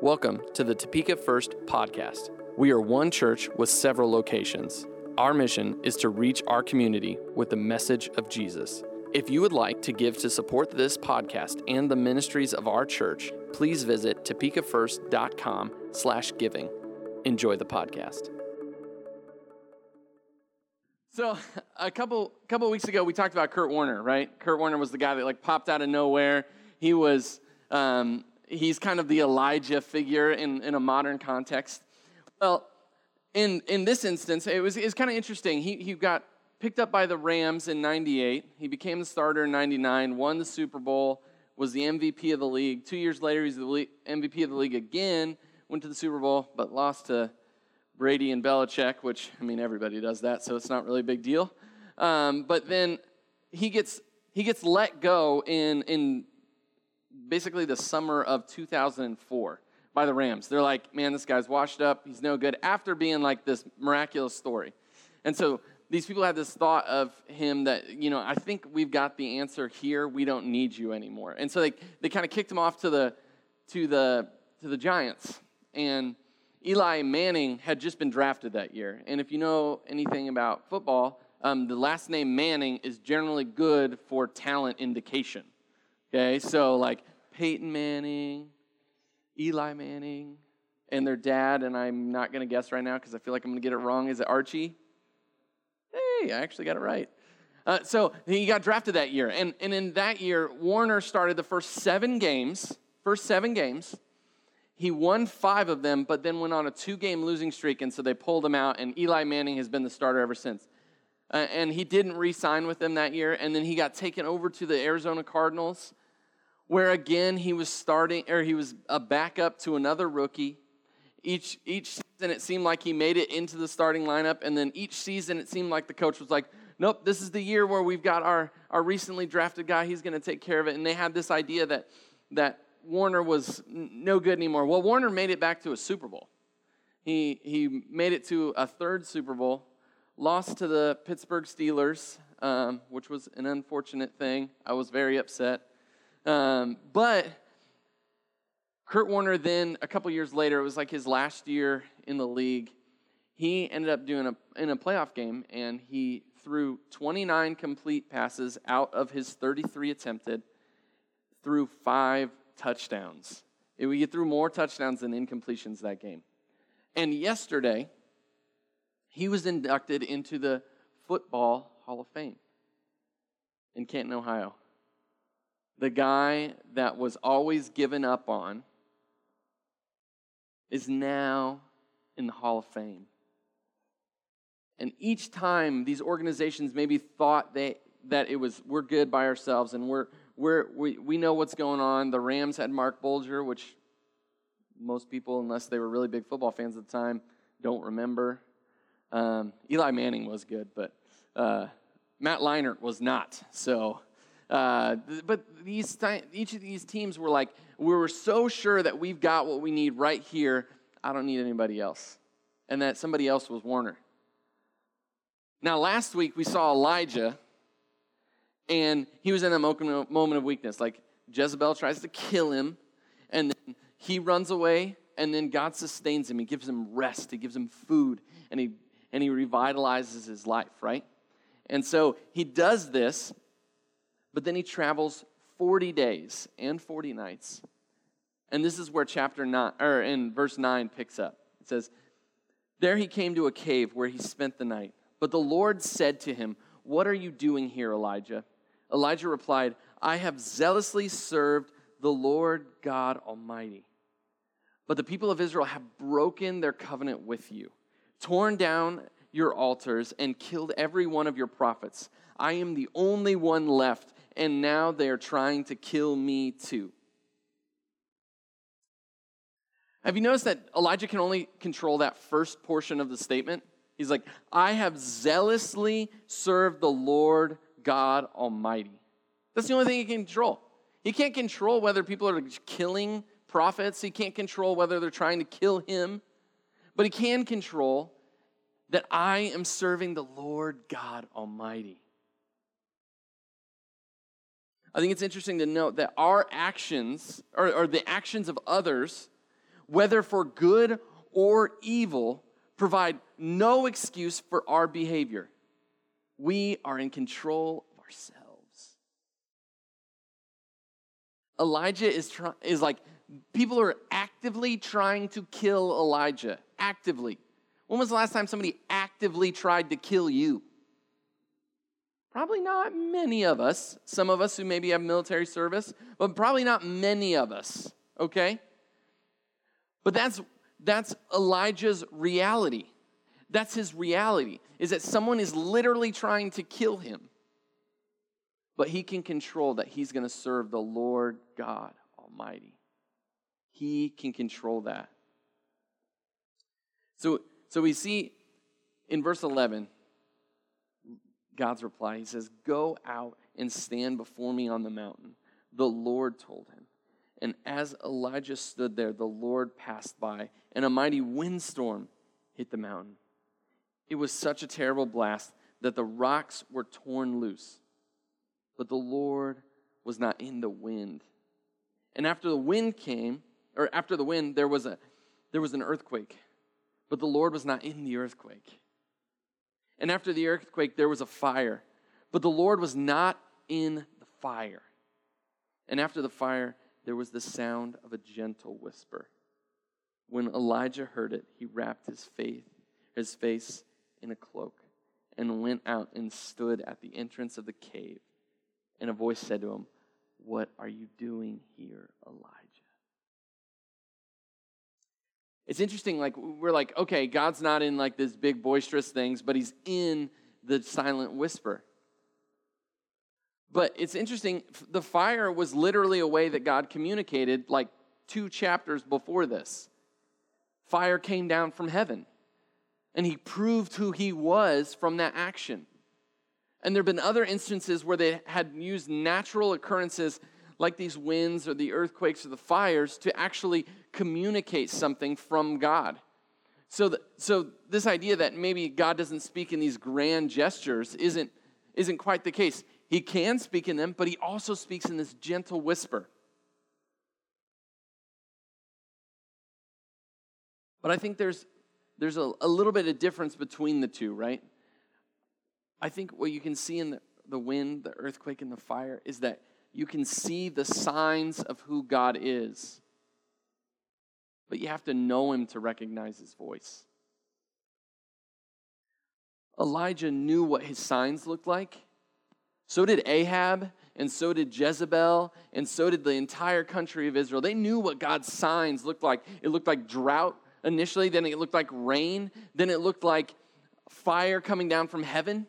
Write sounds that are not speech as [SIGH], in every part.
Welcome to the Topeka First podcast. We are one church with several locations. Our mission is to reach our community with the message of Jesus. If you would like to give to support this podcast and the ministries of our church, please visit topekafirst.com slash giving. Enjoy the podcast. So [LAUGHS] a couple couple weeks ago, we talked about Kurt Warner, right? Kurt Warner was the guy that like popped out of nowhere. He was um, he's kind of the Elijah figure in, in a modern context. Well, in, in this instance, it was, it was kind of interesting. He, he got picked up by the Rams in 98. He became the starter in 99, won the Super Bowl, was the MVP of the league. Two years later, he's the MVP of the league again, went to the Super Bowl, but lost to Brady and Belichick, which, I mean, everybody does that, so it's not really a big deal. Um, but then he gets, he gets let go in, in basically the summer of 2004 by the Rams. They're like, man, this guy's washed up. He's no good after being like this miraculous story. And so these people had this thought of him that, you know, I think we've got the answer here. We don't need you anymore. And so they, they kind of kicked him off to the, to, the, to the Giants. And Eli Manning had just been drafted that year. And if you know anything about football, um, the last name Manning is generally good for talent indication. Okay, so like Peyton Manning, Eli Manning, and their dad, and I'm not going to guess right now because I feel like I'm going to get it wrong. Is it Archie? Hey, I actually got it right. Uh, so he got drafted that year. And, and in that year, Warner started the first seven games, first seven games. He won five of them, but then went on a two game losing streak, and so they pulled him out, and Eli Manning has been the starter ever since. Uh, and he didn't re sign with them that year, and then he got taken over to the Arizona Cardinals where again he was starting or he was a backup to another rookie. Each each season it seemed like he made it into the starting lineup, and then each season it seemed like the coach was like, Nope, this is the year where we've got our, our recently drafted guy, he's gonna take care of it. And they had this idea that that Warner was no good anymore. Well, Warner made it back to a Super Bowl. He he made it to a third Super Bowl, lost to the Pittsburgh Steelers, um, which was an unfortunate thing. I was very upset. Um, but Kurt Warner then, a couple years later, it was like his last year in the league. He ended up doing a in a playoff game, and he threw 29 complete passes out of his 33 attempted, threw five touchdowns. We get through more touchdowns than incompletions that game. And yesterday, he was inducted into the Football Hall of Fame in Canton, Ohio the guy that was always given up on, is now in the Hall of Fame. And each time these organizations maybe thought they, that it was, we're good by ourselves and we're, we're, we, we know what's going on. The Rams had Marc Bulger, which most people, unless they were really big football fans at the time, don't remember. Um, Eli Manning was good, but uh, Matt Leinart was not. So uh, but these each of these teams were like, we were so sure that we've got what we need right here. I don't need anybody else, and that somebody else was Warner. Now, last week we saw Elijah, and he was in a moment of weakness. Like Jezebel tries to kill him, and then he runs away, and then God sustains him. He gives him rest. He gives him food, and he and he revitalizes his life. Right, and so he does this but then he travels 40 days and 40 nights. And this is where chapter 9, or in verse 9 picks up. It says, There he came to a cave where he spent the night. But the Lord said to him, What are you doing here, Elijah? Elijah replied, I have zealously served the Lord God Almighty. But the people of Israel have broken their covenant with you, torn down your altars, and killed every one of your prophets. I am the only one left and now they are trying to kill me too. Have you noticed that Elijah can only control that first portion of the statement? He's like, I have zealously served the Lord God Almighty. That's the only thing he can control. He can't control whether people are killing prophets, he can't control whether they're trying to kill him, but he can control that I am serving the Lord God Almighty. I think it's interesting to note that our actions, or, or the actions of others, whether for good or evil, provide no excuse for our behavior. We are in control of ourselves. Elijah is, try- is like, people are actively trying to kill Elijah. Actively. When was the last time somebody actively tried to kill you? Probably not many of us. Some of us who maybe have military service, but probably not many of us, okay? But that's that's Elijah's reality. That's his reality, is that someone is literally trying to kill him. But he can control that he's going to serve the Lord God Almighty. He can control that. So, so we see in verse 11, God's reply. He says, Go out and stand before me on the mountain. The Lord told him. And as Elijah stood there, the Lord passed by, and a mighty windstorm hit the mountain. It was such a terrible blast that the rocks were torn loose. But the Lord was not in the wind. And after the wind came, or after the wind, there was a there was an earthquake. But the Lord was not in the earthquake. And after the earthquake, there was a fire. But the Lord was not in the fire. And after the fire, there was the sound of a gentle whisper. When Elijah heard it, he wrapped his face, his face in a cloak and went out and stood at the entrance of the cave. And a voice said to him, What are you doing here, Elijah? It's interesting, like, we're like, okay, God's not in like this big boisterous things, but he's in the silent whisper. But it's interesting, the fire was literally a way that God communicated like two chapters before this. Fire came down from heaven, and he proved who he was from that action. And there have been other instances where they had used natural occurrences like these winds or the earthquakes or the fires to actually communicate something from God. So, the, so this idea that maybe God doesn't speak in these grand gestures isn't, isn't quite the case. He can speak in them, but he also speaks in this gentle whisper. But I think there's, there's a, a little bit of difference between the two, right? I think what you can see in the, the wind, the earthquake, and the fire is that you can see the signs of who God is. But you have to know him to recognize his voice. Elijah knew what his signs looked like. So did Ahab, and so did Jezebel, and so did the entire country of Israel. They knew what God's signs looked like. It looked like drought initially, then it looked like rain, then it looked like fire coming down from heaven.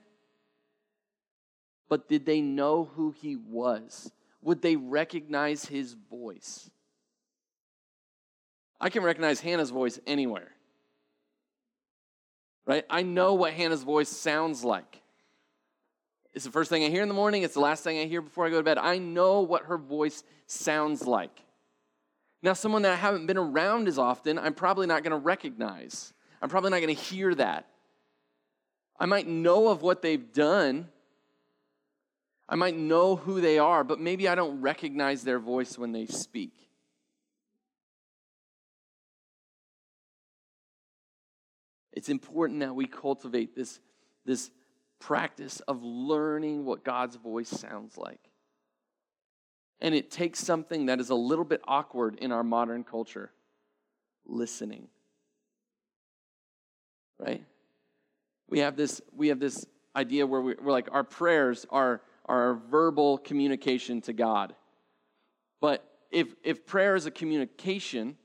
But did they know who he was? Would they recognize his voice? I can recognize Hannah's voice anywhere. Right? I know what Hannah's voice sounds like. It's the first thing I hear in the morning, it's the last thing I hear before I go to bed. I know what her voice sounds like. Now, someone that I haven't been around as often, I'm probably not going to recognize. I'm probably not going to hear that. I might know of what they've done. I might know who they are, but maybe I don't recognize their voice when they speak. It's important that we cultivate this, this practice of learning what God's voice sounds like. And it takes something that is a little bit awkward in our modern culture listening. Right? We have this, we have this idea where we, are like, our prayers are, are verbal communication to God. But if, if prayer is a communication,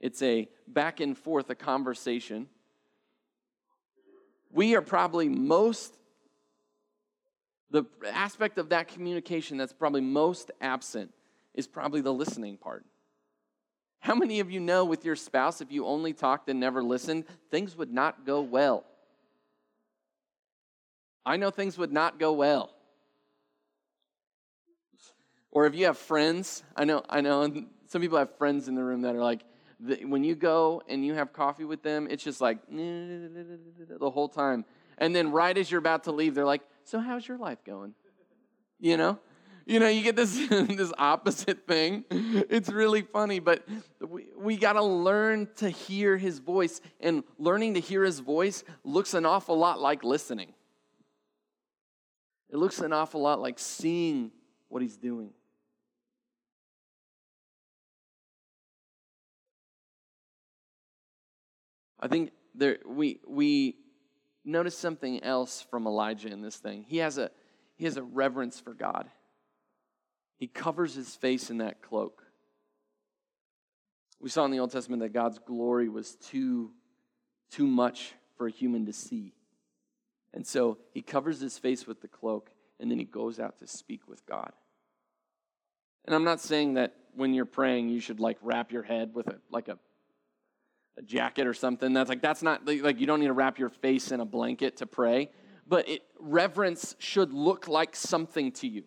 it's a back and forth, a conversation we are probably most, the aspect of that communication that's probably most absent is probably the listening part. How many of you know with your spouse, if you only talked and never listened, things would not go well? I know things would not go well. Or if you have friends, I know, I know, some people have friends in the room that are like, when you go and you have coffee with them, it's just like the whole time. And then right as you're about to leave, they're like, "So how's your life going?" You know, you know, you get this [LAUGHS] this opposite thing. It's really funny, but we, we got to learn to hear his voice, and learning to hear his voice looks an awful lot like listening. It looks an awful lot like seeing what he's doing. I think there we we notice something else from Elijah in this thing. He has a he has a reverence for God. He covers his face in that cloak. We saw in the Old Testament that God's glory was too too much for a human to see. And so he covers his face with the cloak and then he goes out to speak with God. And I'm not saying that when you're praying you should like wrap your head with a like a a jacket or something. That's like that's not like you don't need to wrap your face in a blanket to pray, but it, reverence should look like something to you.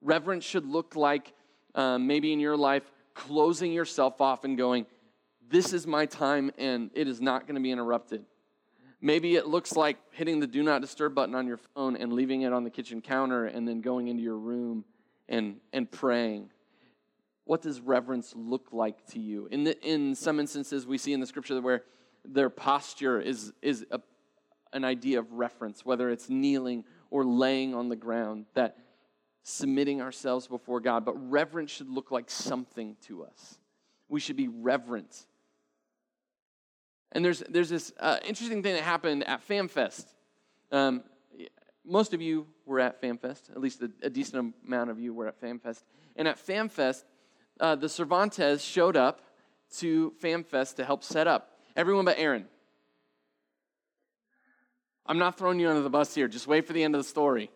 Reverence should look like um, maybe in your life closing yourself off and going, "This is my time, and it is not going to be interrupted." Maybe it looks like hitting the do not disturb button on your phone and leaving it on the kitchen counter and then going into your room and, and praying what does reverence look like to you? In, the, in some instances, we see in the scripture where their posture is, is a, an idea of reference, whether it's kneeling or laying on the ground, that submitting ourselves before God. But reverence should look like something to us. We should be reverent. And there's, there's this uh, interesting thing that happened at FamFest. Um, most of you were at FamFest, at least a, a decent amount of you were at FamFest. And at FamFest, uh, the Cervantes showed up to FamFest to help set up. Everyone but Aaron. I'm not throwing you under the bus here. Just wait for the end of the story.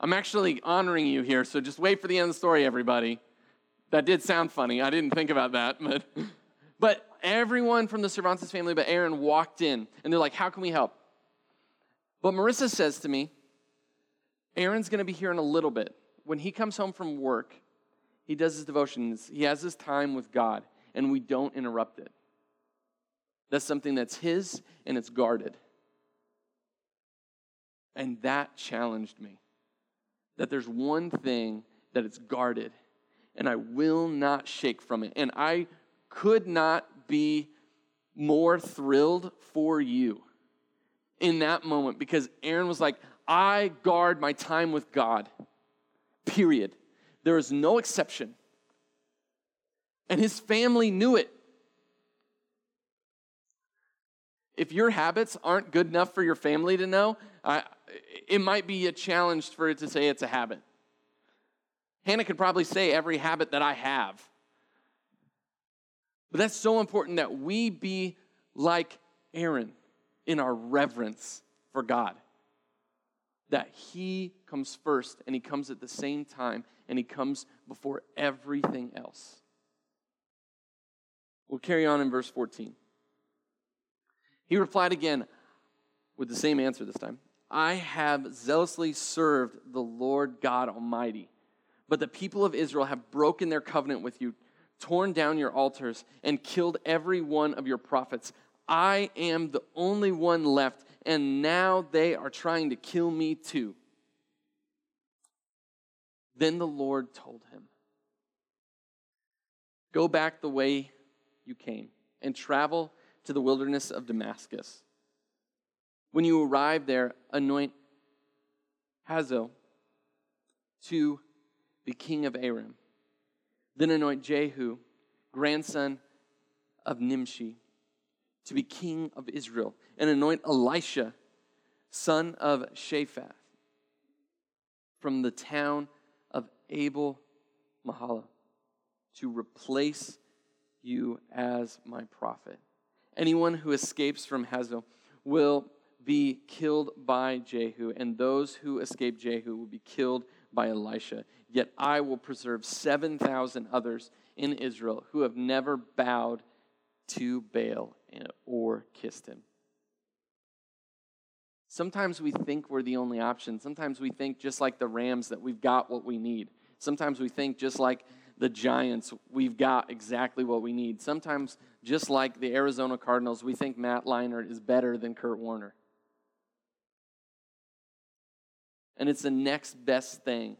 I'm actually honoring you here, so just wait for the end of the story, everybody. That did sound funny. I didn't think about that, but [LAUGHS] but everyone from the Cervantes family but Aaron walked in and they're like, "How can we help?" But Marissa says to me, "Aaron's going to be here in a little bit. When he comes home from work, he does his devotions, he has his time with God, and we don't interrupt it. That's something that's his and it's guarded. And that challenged me. That there's one thing that it's guarded, and I will not shake from it. And I could not be more thrilled for you in that moment because Aaron was like, I guard my time with God, period. There is no exception. And his family knew it. If your habits aren't good enough for your family to know, uh, it might be a challenge for it to say it's a habit. Hannah could probably say every habit that I have. But that's so important that we be like Aaron in our reverence for God. That he comes first and he comes at the same time and he comes before everything else. We'll carry on in verse 14. He replied again with the same answer this time I have zealously served the Lord God Almighty, but the people of Israel have broken their covenant with you, torn down your altars, and killed every one of your prophets. I am the only one left, and now they are trying to kill me too. Then the Lord told him, Go back the way you came and travel to the wilderness of Damascus. When you arrive there, anoint Hazael to be king of Aram. Then anoint Jehu, grandson of Nimshi, to be king of Israel. And anoint Elisha, son of Shaphat, from the town Abel Meholah to replace you as my prophet. Anyone who escapes from Hazael will be killed by Jehu, and those who escape Jehu will be killed by Elisha. Yet I will preserve 7,000 others in Israel who have never bowed to Baal or kissed him. Sometimes we think we're the only option. Sometimes we think, just like the Rams, that we've got what we need. Sometimes we think, just like the Giants, we've got exactly what we need. Sometimes, just like the Arizona Cardinals, we think Matt Leinart is better than Kurt Warner. And it's the next best thing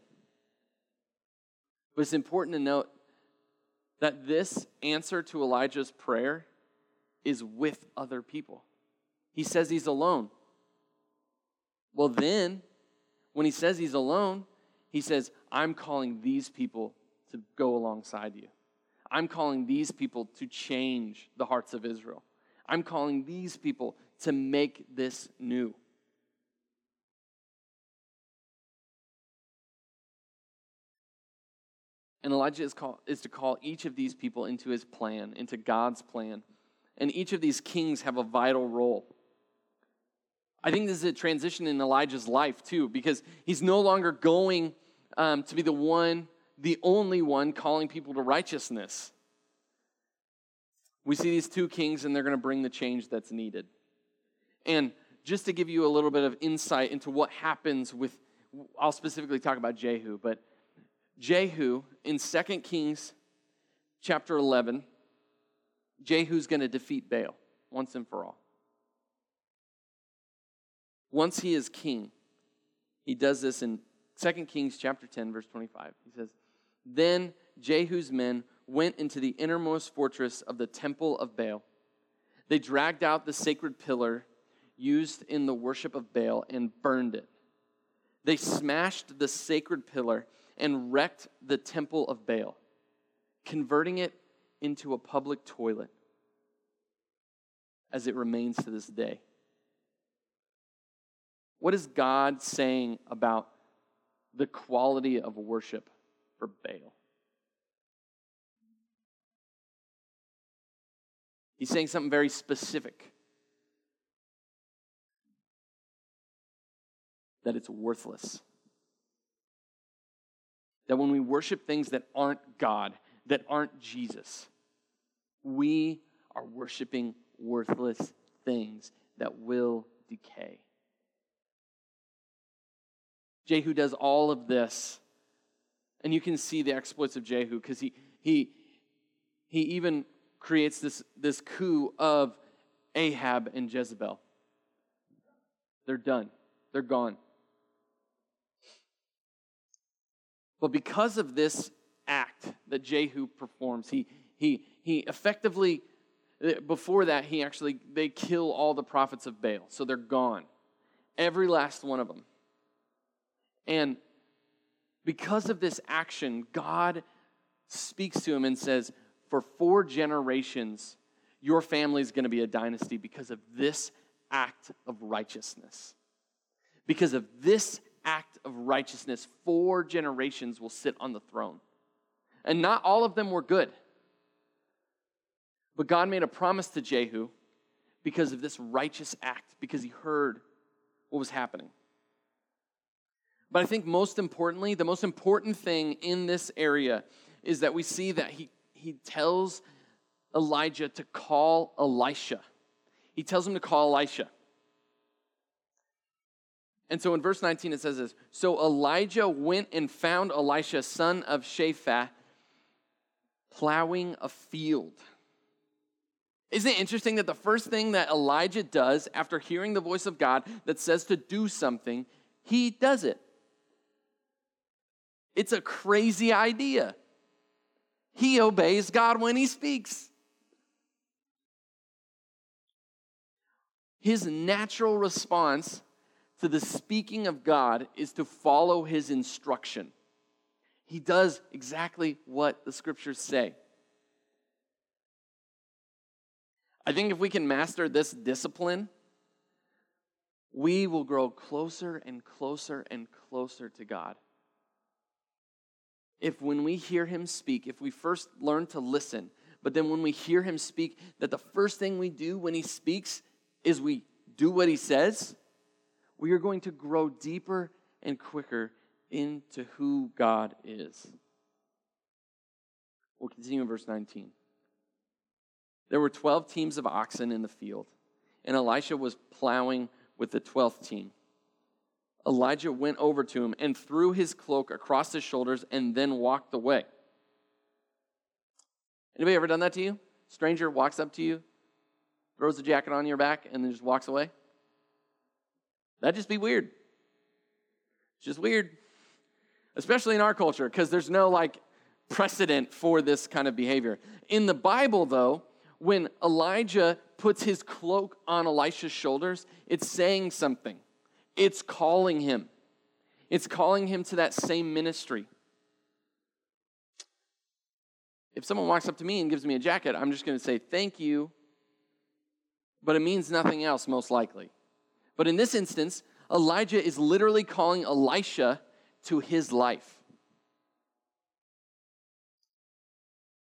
But it's important to note that this answer to Elijah's prayer is with other people. He says he's alone. Well, then, when he says he's alone, he says, I'm calling these people to go alongside you. I'm calling these people to change the hearts of Israel. I'm calling these people to make this new. And Elijah is, call, is to call each of these people into his plan, into God's plan. And each of these kings have a vital role. I think this is a transition in Elijah's life, too, because he's no longer going um, to be the one, the only one calling people to righteousness. We see these two kings, and they're going to bring the change that's needed. And just to give you a little bit of insight into what happens with, I'll specifically talk about Jehu, but Jehu in 2 Kings chapter 11, Jehu's going to defeat Baal once and for all. Once he is king, he does this in 2 Kings chapter 10 verse 25. He says, "Then Jehu's men went into the innermost fortress of the temple of Baal. They dragged out the sacred pillar used in the worship of Baal and burned it. They smashed the sacred pillar and wrecked the temple of Baal, converting it into a public toilet, as it remains to this day. What is God saying about the quality of worship for Baal? He's saying something very specific that it's worthless. That when we worship things that aren't God, that aren't Jesus, we are worshiping worthless things that will decay. Jehu does all of this, and you can see the exploits of Jehu because he, he, he even creates this, this coup of Ahab and Jezebel. They're done, they're gone. But because of this act that Jehu performs, he, he, he effectively, before that, he actually, they kill all the prophets of Baal. So they're gone. Every last one of them. And because of this action, God speaks to him and says, For four generations, your family is going to be a dynasty because of this act of righteousness. Because of this act of righteousness, four generations will sit on the throne. And not all of them were good. But God made a promise to Jehu because of this righteous act, because he heard what was happening. But I think most importantly, the most important thing in this area is that we see that he, he tells Elijah to call Elisha. He tells him to call Elisha. And so in verse 19 it says this So Elijah went and found Elisha, son of Shaphat, plowing a field. Isn't it interesting that the first thing that Elijah does after hearing the voice of God that says to do something, he does it? It's a crazy idea. He obeys God when he speaks. His natural response to the speaking of God is to follow his instruction. He does exactly what the scriptures say. I think if we can master this discipline, we will grow closer and closer and closer to God. If when we hear him speak, if we first learn to listen, but then when we hear him speak, that the first thing we do when he speaks is we do what he says, we are going to grow deeper and quicker into who God is. We'll continue in verse 19. There were 12 teams of oxen in the field, and Elisha was plowing with the 12th team. Elijah went over to him and threw his cloak across his shoulders and then walked away. Anybody ever done that to you? Stranger walks up to you, throws the jacket on your back, and then just walks away? That'd just be weird. It's just weird. Especially in our culture, because there's no like precedent for this kind of behavior. In the Bible, though, when Elijah puts his cloak on Elisha's shoulders, it's saying something. It's calling him. It's calling him to that same ministry. If someone walks up to me and gives me a jacket, I'm just going to say thank you, but it means nothing else, most likely. But in this instance, Elijah is literally calling Elisha to his life.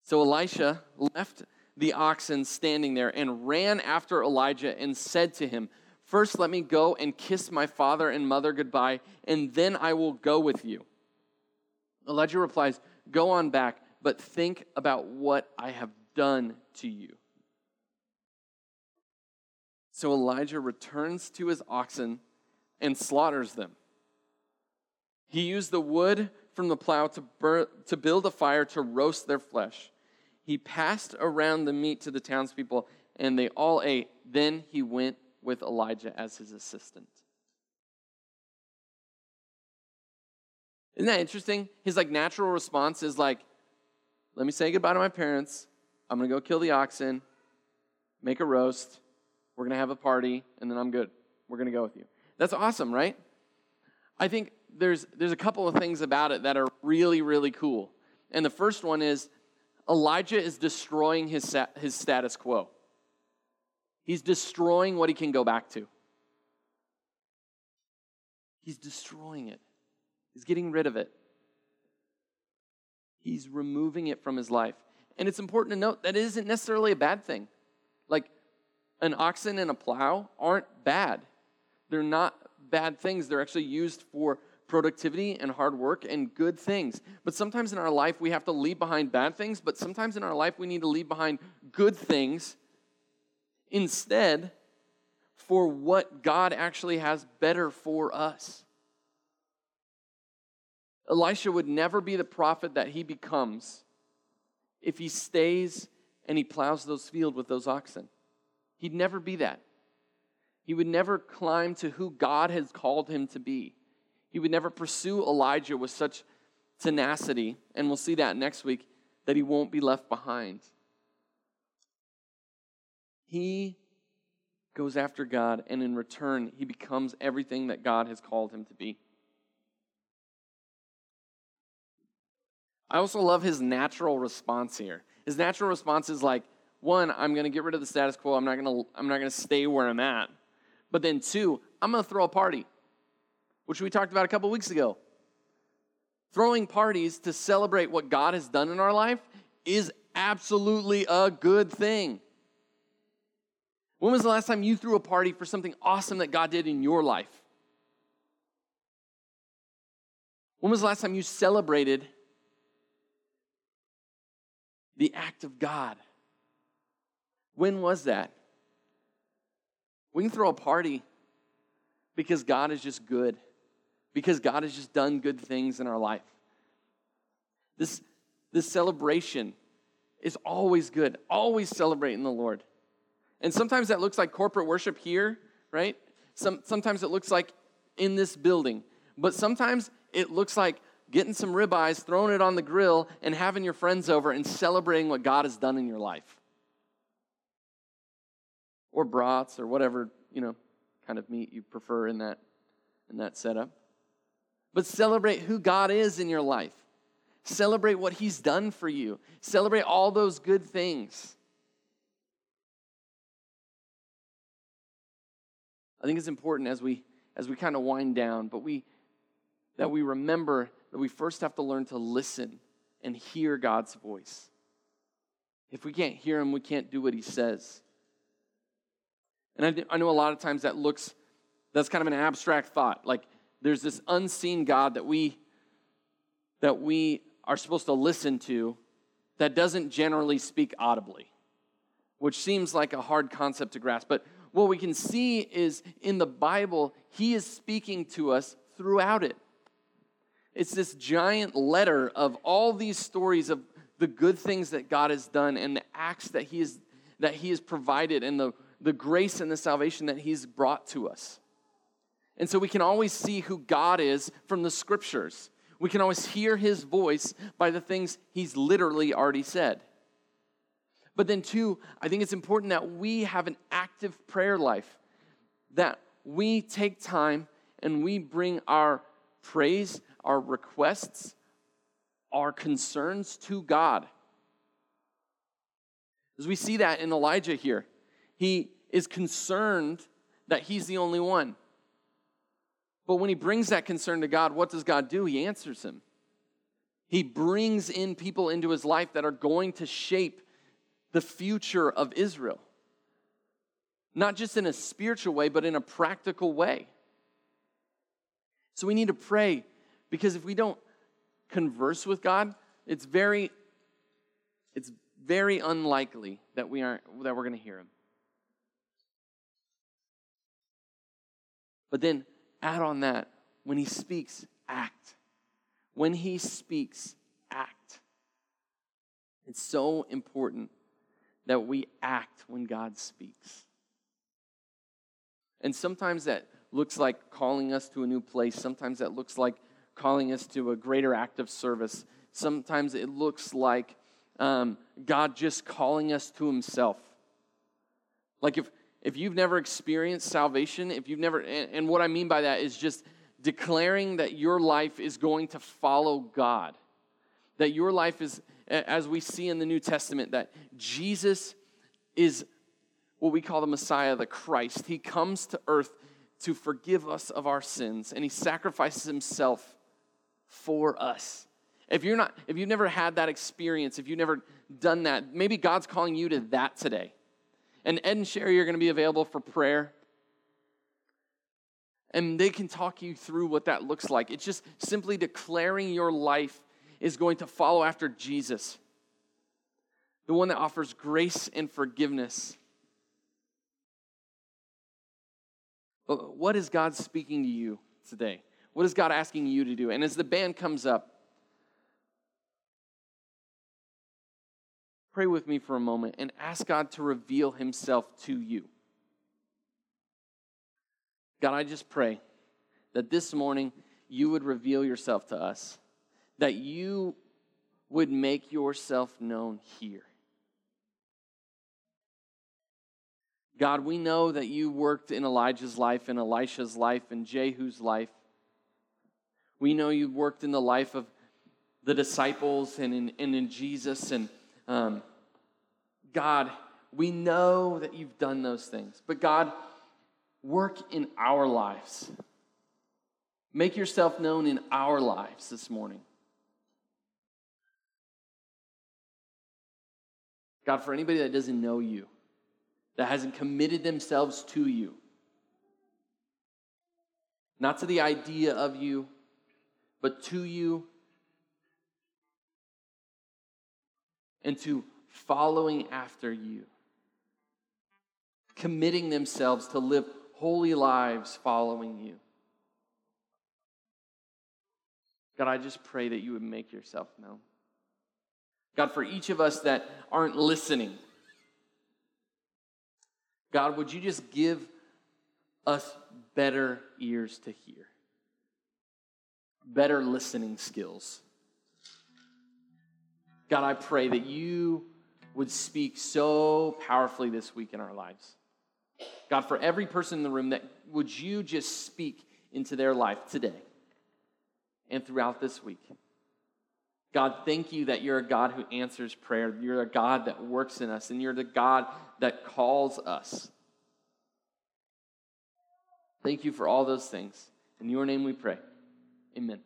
So Elisha left the oxen standing there and ran after Elijah and said to him, First, let me go and kiss my father and mother goodbye, and then I will go with you. Elijah replies, Go on back, but think about what I have done to you. So Elijah returns to his oxen and slaughters them. He used the wood from the plow to, burn, to build a fire to roast their flesh. He passed around the meat to the townspeople, and they all ate. Then he went with Elijah as his assistant. Isn't that interesting? His like natural response is like, let me say goodbye to my parents. I'm gonna go kill the oxen, make a roast, we're gonna have a party, and then I'm good. We're gonna go with you. That's awesome, right? I think there's there's a couple of things about it that are really, really cool. And the first one is Elijah is destroying his, his status quo. He's destroying what he can go back to. He's destroying it. He's getting rid of it. He's removing it from his life. And it's important to note that it isn't necessarily a bad thing. Like an oxen and a plow aren't bad. They're not bad things. They're actually used for productivity and hard work and good things. But sometimes in our life, we have to leave behind bad things, but sometimes in our life, we need to leave behind good things instead for what God actually has better for us. Elisha would never be the prophet that he becomes if he stays and he plows those fields with those oxen. He'd never be that. He would never climb to who God has called him to be. He would never pursue Elijah with such tenacity, and we'll see that next week, that he won't be left behind. He goes after God, and in return, he becomes everything that God has called him to be. I also love his natural response here. His natural response is like, one, I'm going to get rid of the status quo. I'm not going to I'm not going to stay where I'm at. But then two, I'm going to throw a party which we talked about a couple weeks ago. Throwing parties to celebrate what God has done in our life is absolutely a good thing. When was the last time you threw a party for something awesome that God did in your life? When was the last time you celebrated the act of God? When was that? We can throw a party because God is just good because God has just done good things in our life. This, this celebration is always good, always celebrating the Lord. And sometimes that looks like corporate worship here, right? Some, sometimes it looks like in this building. But sometimes it looks like getting some ribeyes, throwing it on the grill, and having your friends over and celebrating what God has done in your life. Or brats or whatever, you know, kind of meat you prefer in that in that setup but celebrate who God is in your life. Celebrate what He's done for you. Celebrate all those good things. I think it's important as we as we kind of wind down, but we that we remember that we first have to learn to listen and hear God's voice. If we can't hear him, we can't do what he says. And I, I know a lot of times that looks that's kind of an abstract thought. Like there's this unseen God that we that we are supposed to listen to that doesn't generally speak audibly, which seems like a hard concept to grasp. But what we can see is in the Bible, He is speaking to us throughout it. It's this giant letter of all these stories of the good things that God has done and the acts that He, is, that he has provided and the, the grace and the salvation that He's brought to us. And so we can always see who God is from the scriptures. We can always hear his voice by the things he's literally already said. But then, two, I think it's important that we have an active prayer life, that we take time and we bring our praise, our requests, our concerns to God. As we see that in Elijah here, he is concerned that he's the only one. But when he brings that concern to God, what does God do? He answers him. He brings in people into his life that are going to shape the future of Israel. Not just in a spiritual way, but in a practical way. So we need to pray because if we don't converse with God, it's very it's very unlikely that we aren't that we're going to hear him. But then add on that when he speaks, act. When he speaks, act. It's so important that we act when God speaks. And sometimes that looks like calling us to a new place. Sometimes that looks like calling us to a greater act of service. Sometimes it looks like um, God just calling us to Himself. Like if, if you've never experienced salvation, if you've never, and, and what I mean by that is just declaring that your life is going to follow God, that your life is, as we see in the New Testament, that Jesus is what we call the Messiah, the Christ. He comes to earth to forgive us of our sins, and He sacrifices Himself for us. If you're not, if you've never had that experience, if you've never done that, maybe God's calling you to that today. And Ed and Sherry are going to be available for prayer. And they can talk you through what that looks like. It's just simply declaring your life is going to follow after Jesus, the one that offers grace and forgiveness. But what is God speaking to you today? What is God asking you to do? And as the band comes up, pray with me for a moment and ask God to reveal Himself to you. God, I just pray that this morning you would reveal yourself to us, that you would make yourself known here. God, we know that you worked in Elijah's life, in Elisha's life, in Jehu's life. We know you worked in the life of the disciples and in, and in Jesus. And um, God, we know that you've done those things. But God, work in our lives. Make yourself known in our lives this morning. God, for anybody that doesn't know you, that hasn't committed themselves to you, not to the idea of you, but to you and to following after you, committing themselves to live holy lives following you. God, I just pray that you would make yourself known. God, for each of us that aren't listening, God, would you just give us better ears to hear, better listening skills? God, I pray that you would speak so powerfully this week in our lives. God, for every person in the room, that would you just speak into their life today and throughout this week? God, thank you that you're a God who answers prayer. You're a God that works in us, and you're the God that calls us. Thank you for all those things. In your name we pray. Amen.